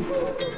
I've been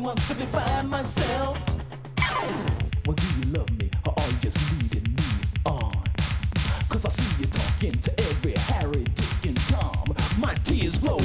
someone to be by myself. Well, do you love me or are you just leading me on? Cause I see you talking to every Harry, Dick, and Tom. My tears flow.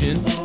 Highway.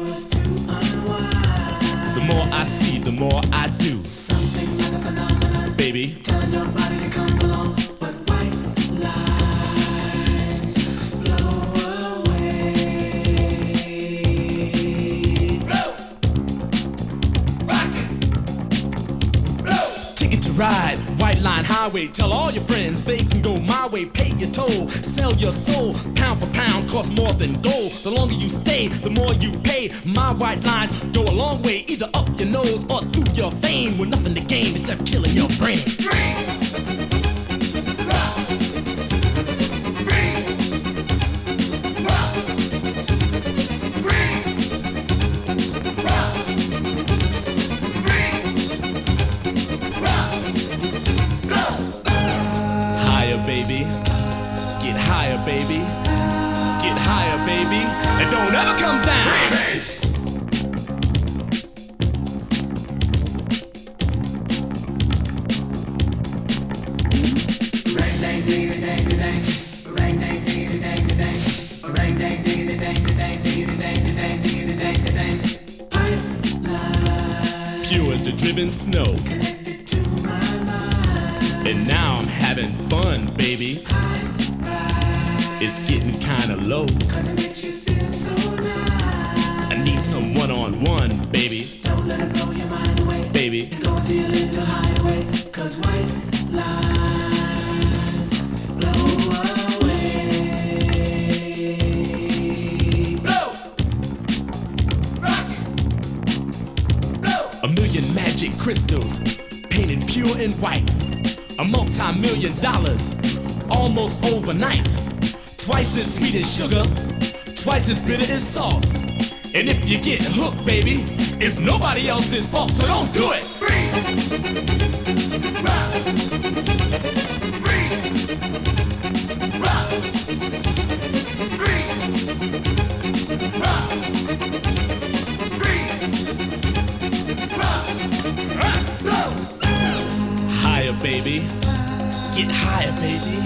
Get higher, baby.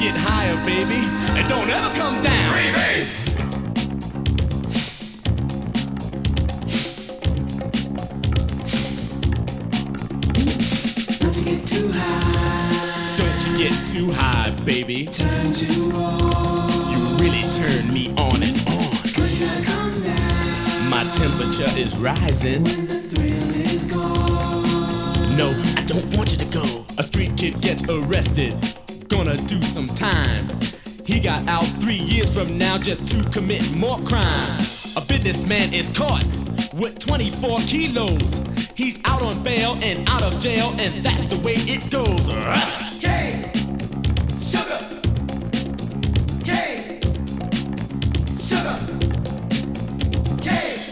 Get higher, baby. And don't ever come down. Three bass. Don't to get too high. Don't you get too high, baby. Turned you on. You really turn me on and on. Cause you gotta come down. My temperature is rising. When the thrill is gone. No, I don't want you to go street kid gets arrested, gonna do some time. He got out three years from now just to commit more crime. A businessman is caught with 24 kilos. He's out on bail and out of jail, and that's the way it goes. K, sugar. Sugar.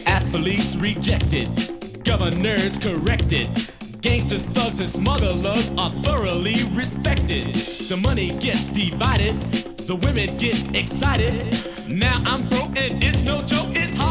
Athletes rejected, governors corrected. Gangsters, thugs, and smugglers are thoroughly respected. The money gets divided, the women get excited. Now I'm broke and it's no joke, it's hard.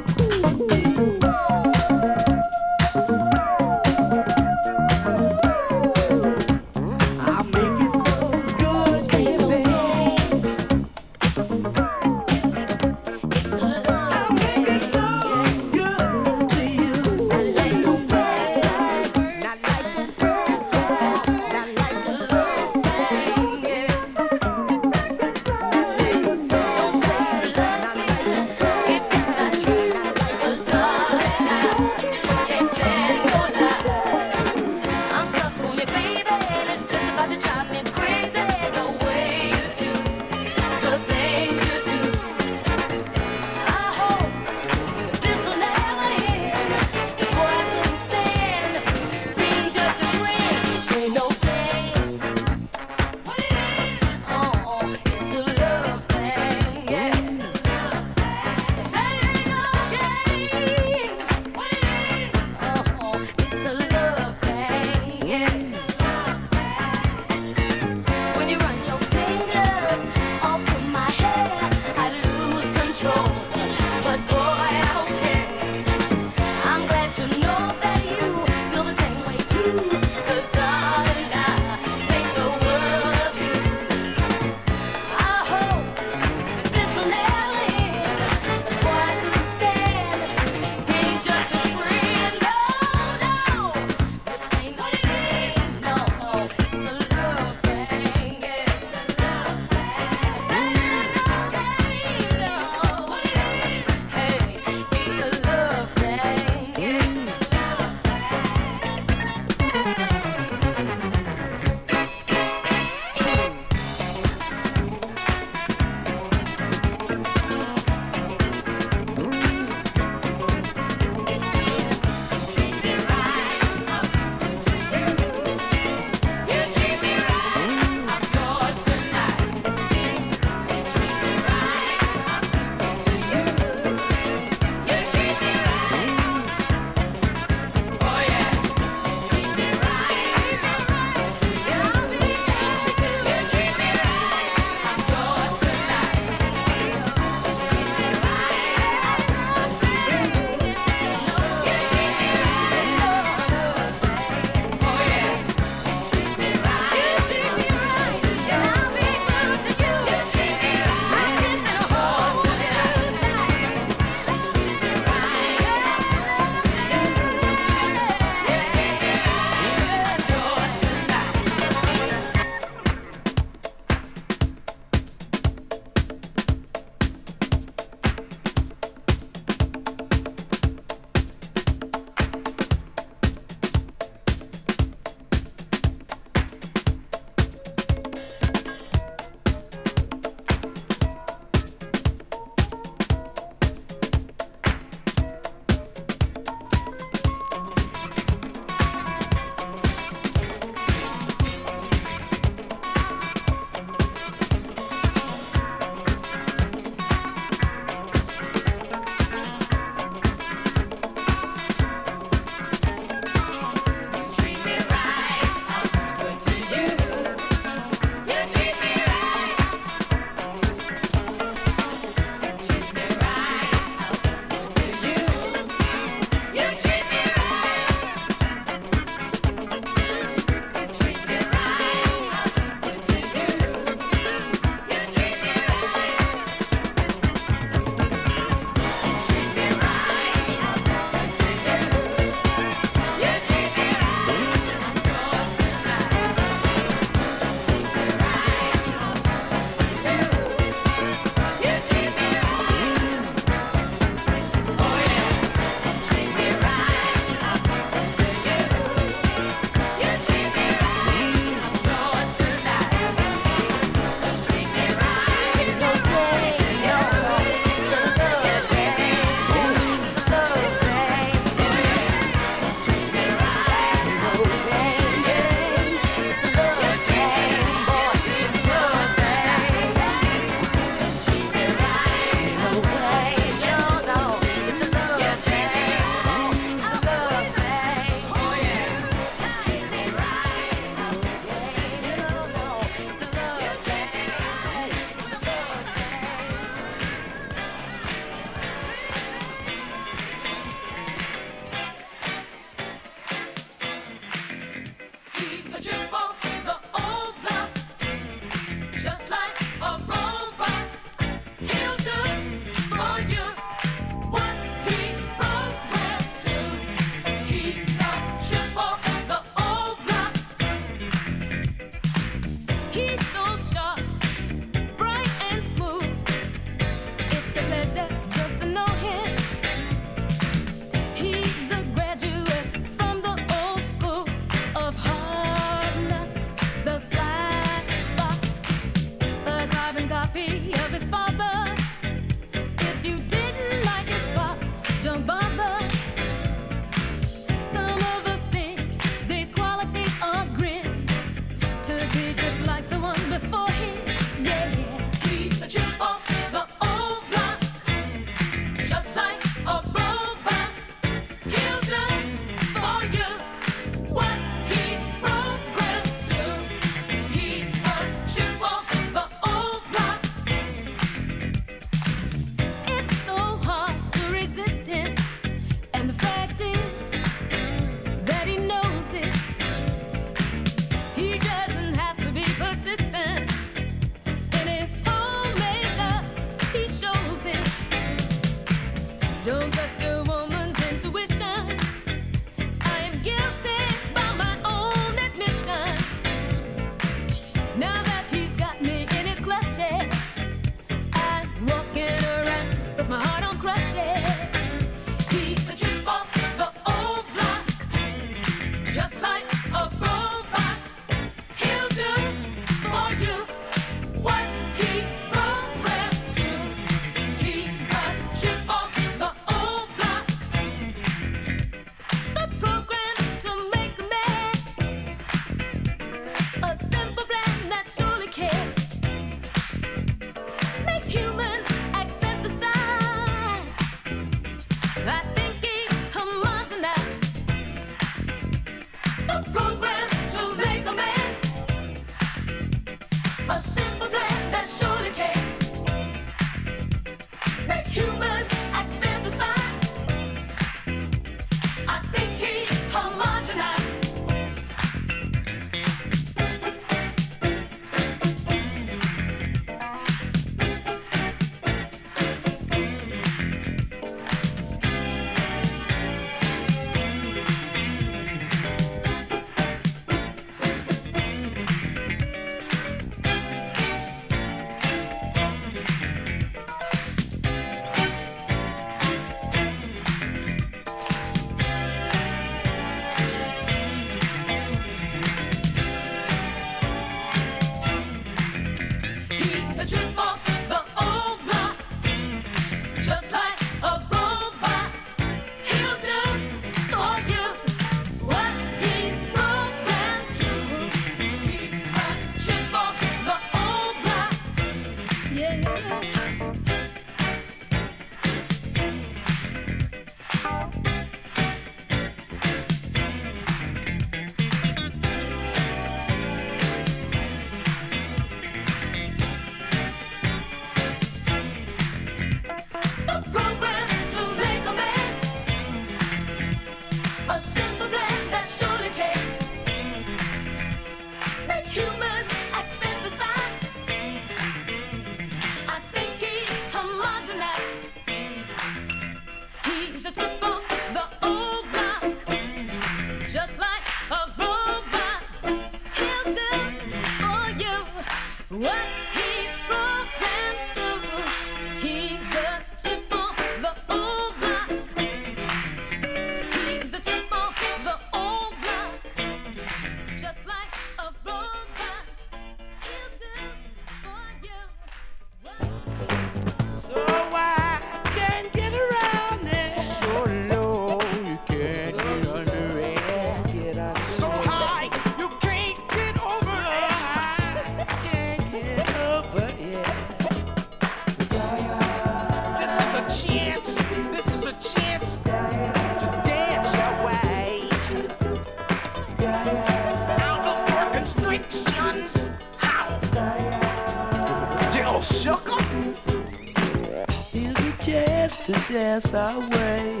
to dance our way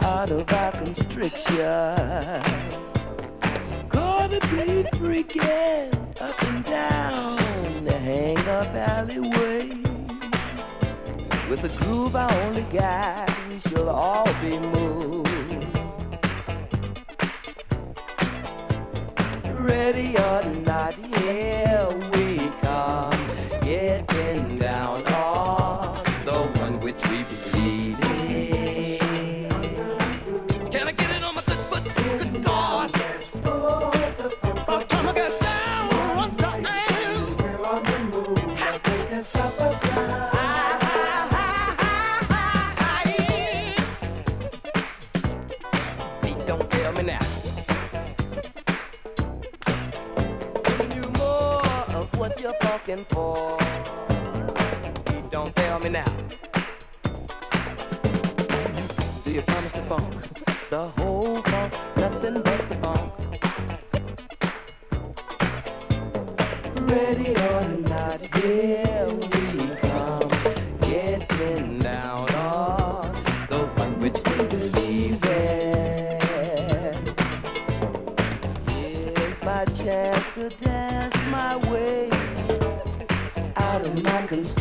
out of our constriction. Gonna be freaking up and down the hang up alleyway. With the groove I only got, we shall all be moved.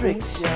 yeah.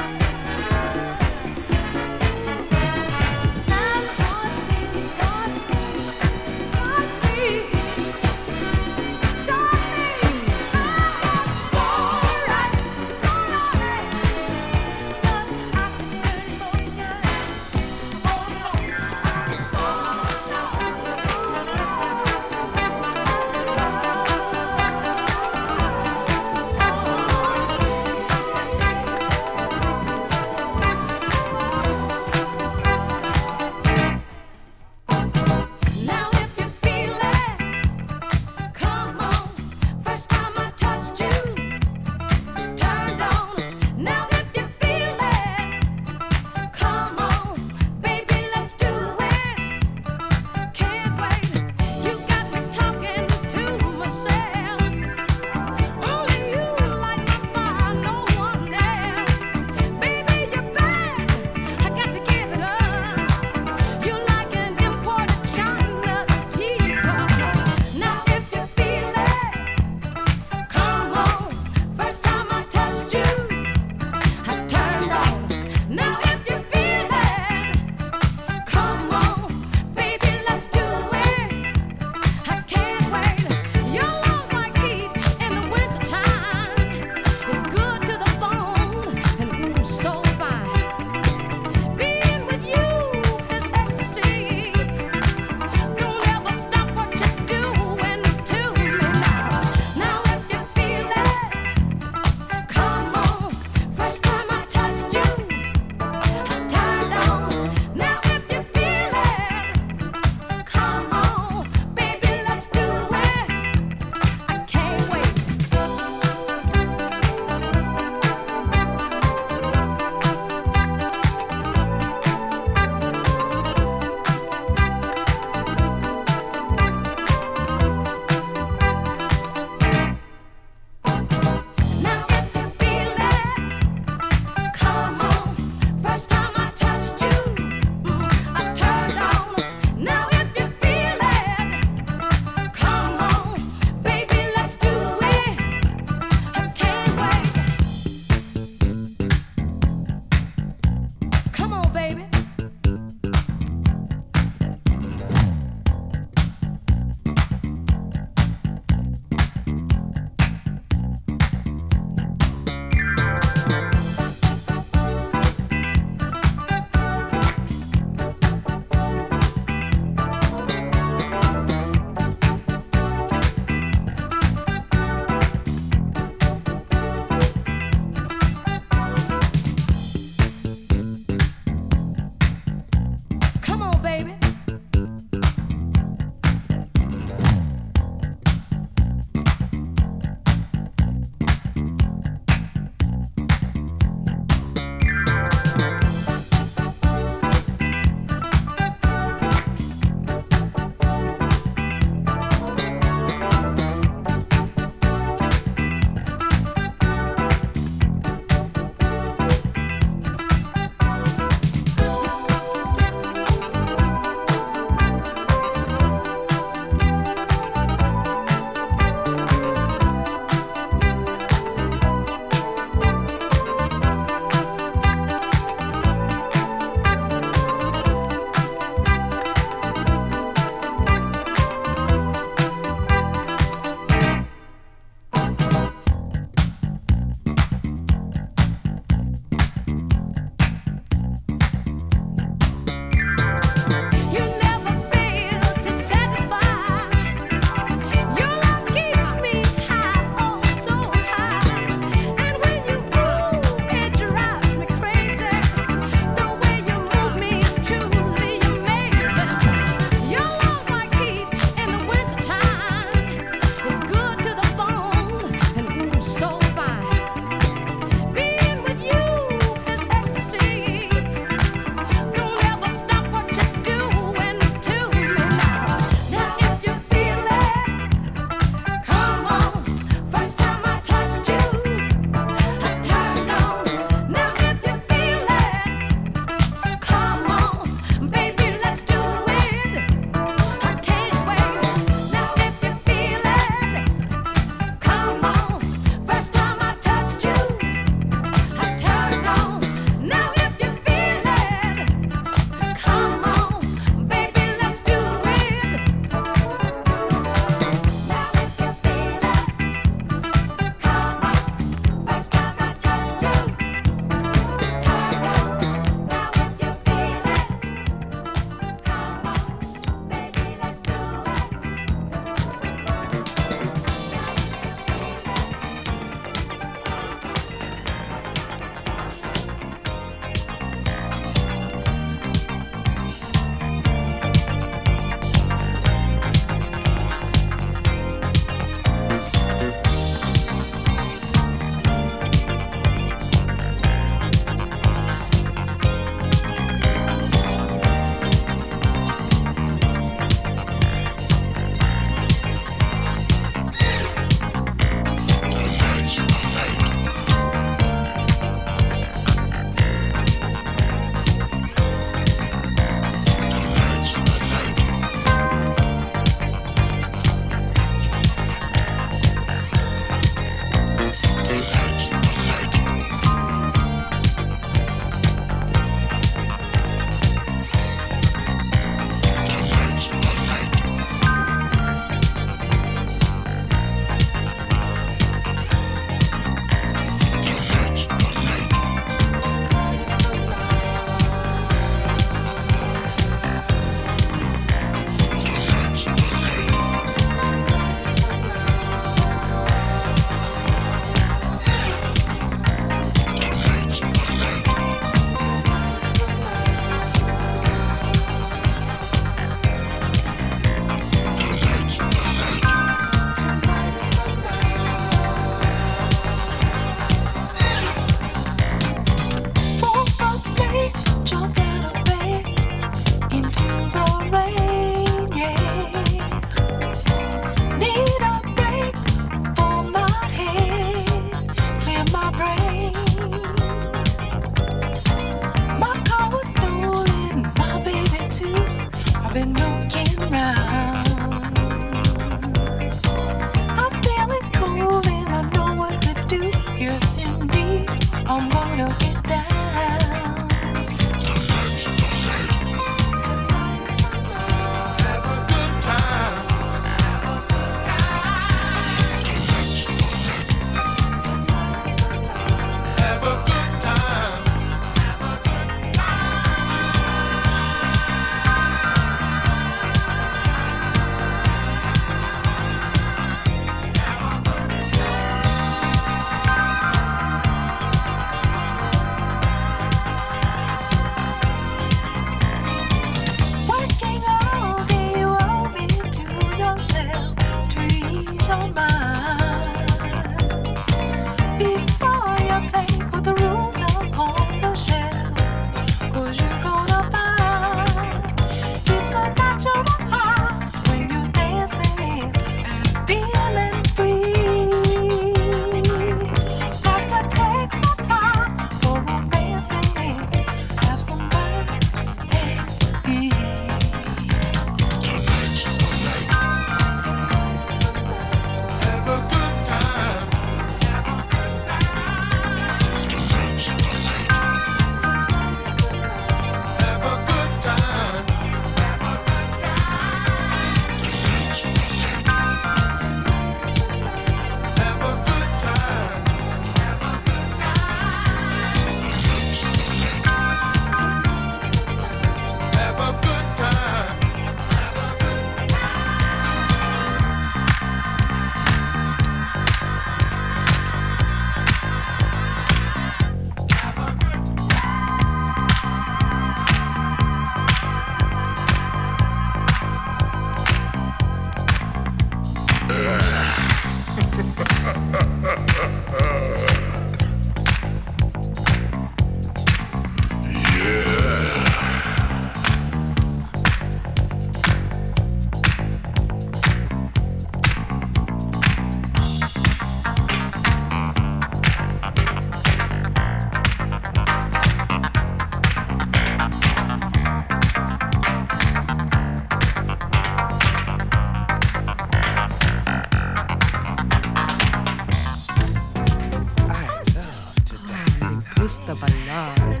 Gusta ballare,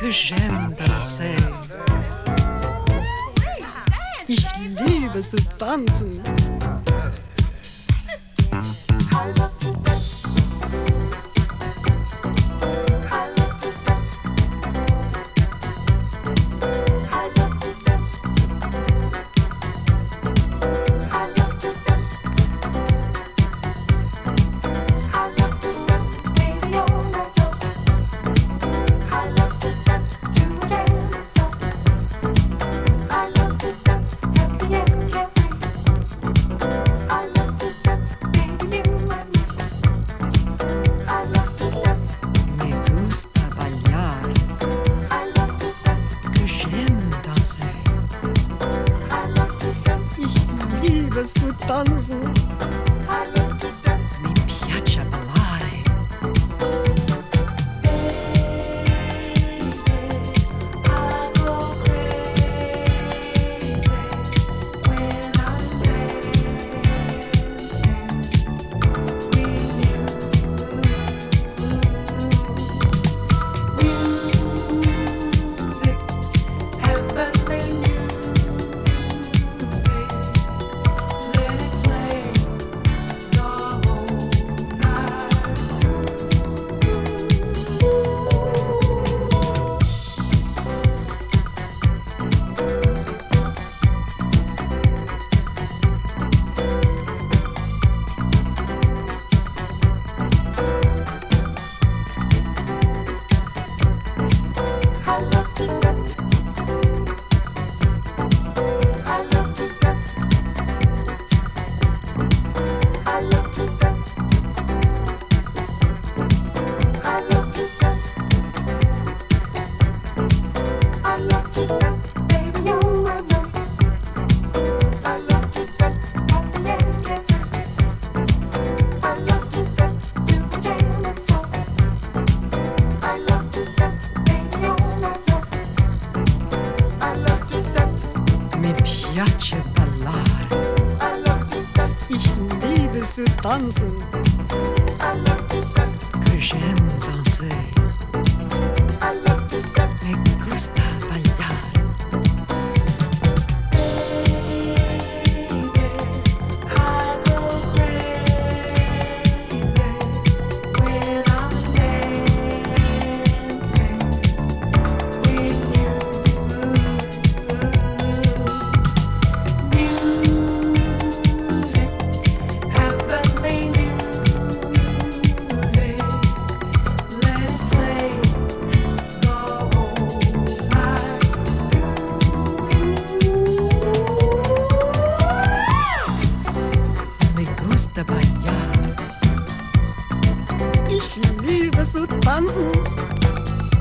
que j'aime danser. Ich liebe zu tanzen. Zu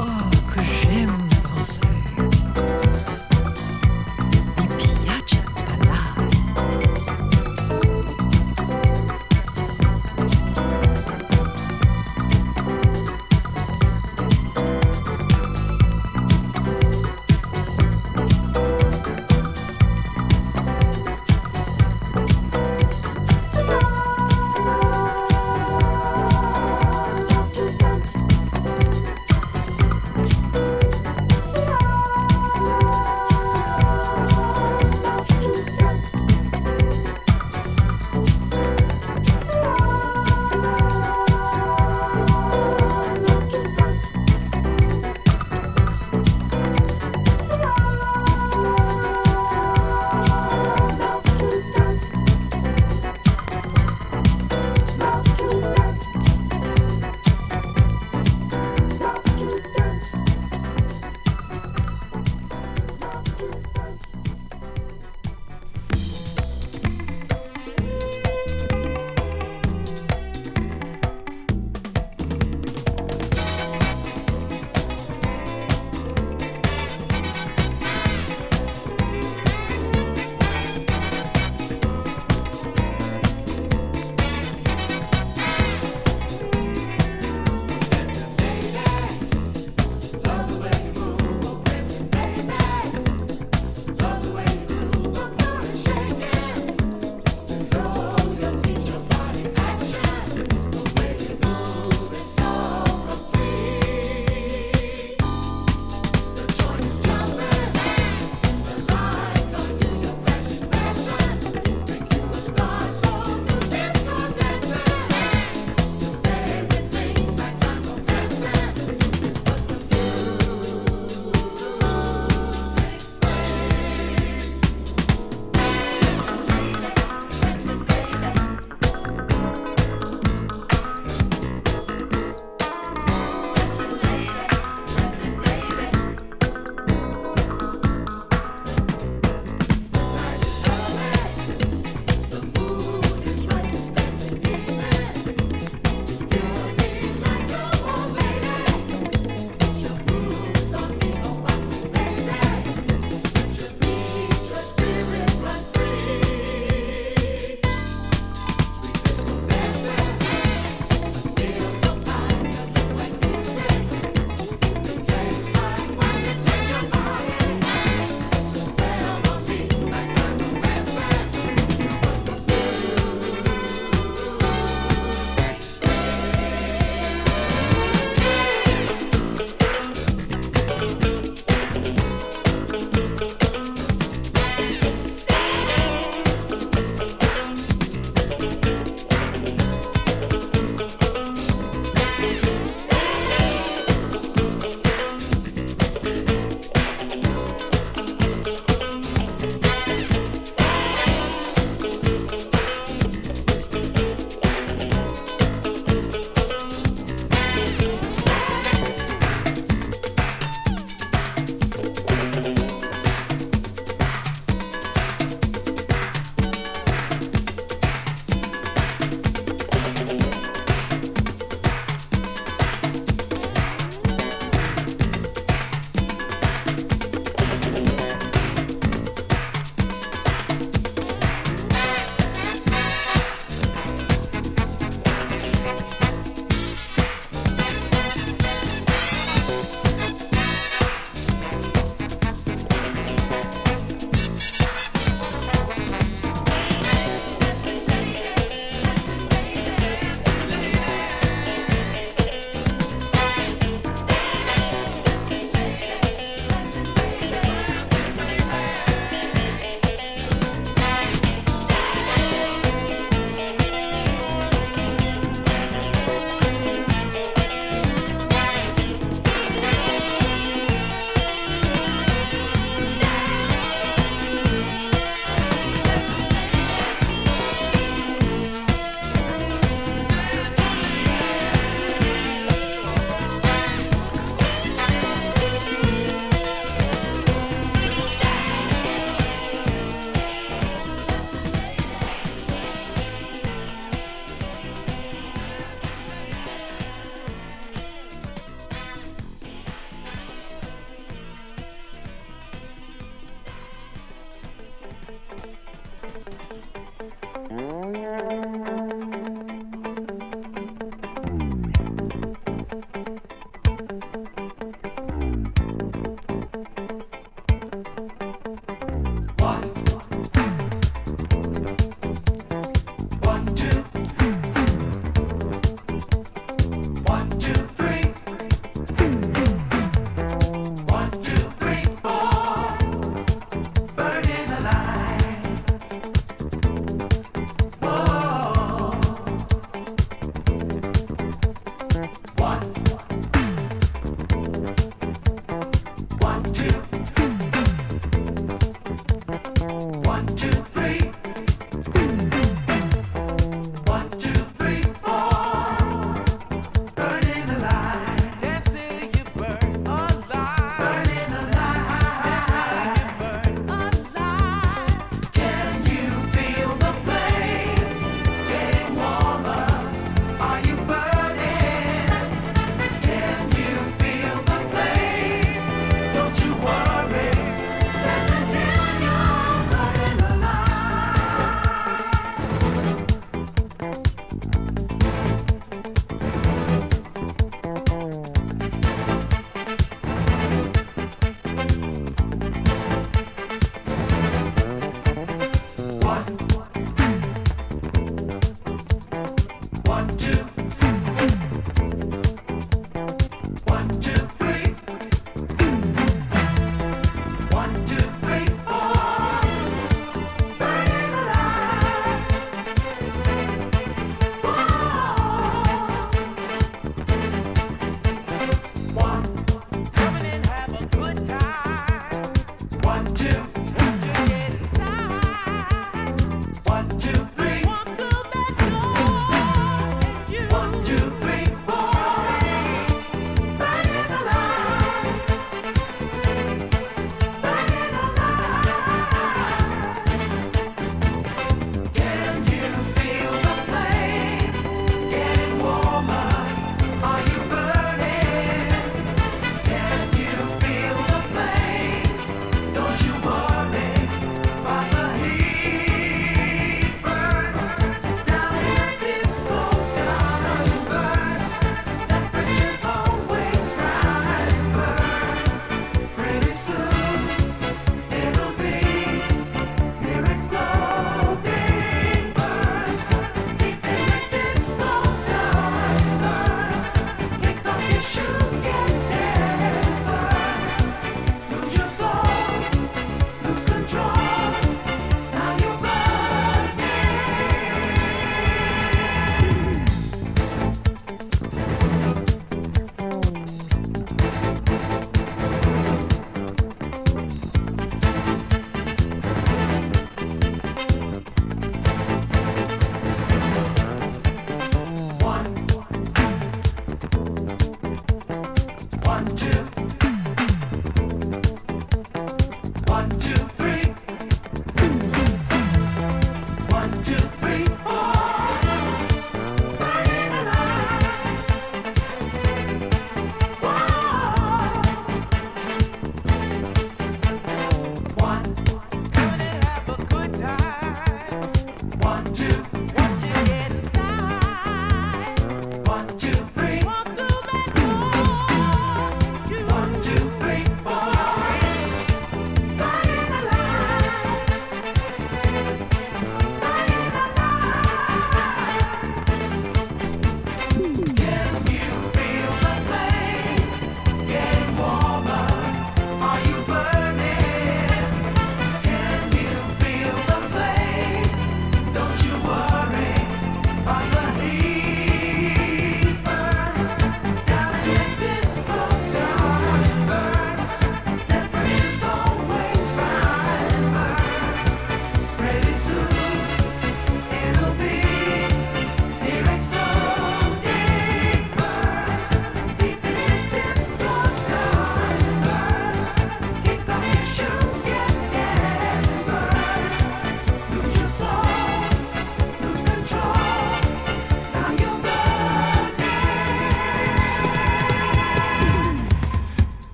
Oh, que j'aime danser.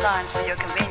Signs for your convenience.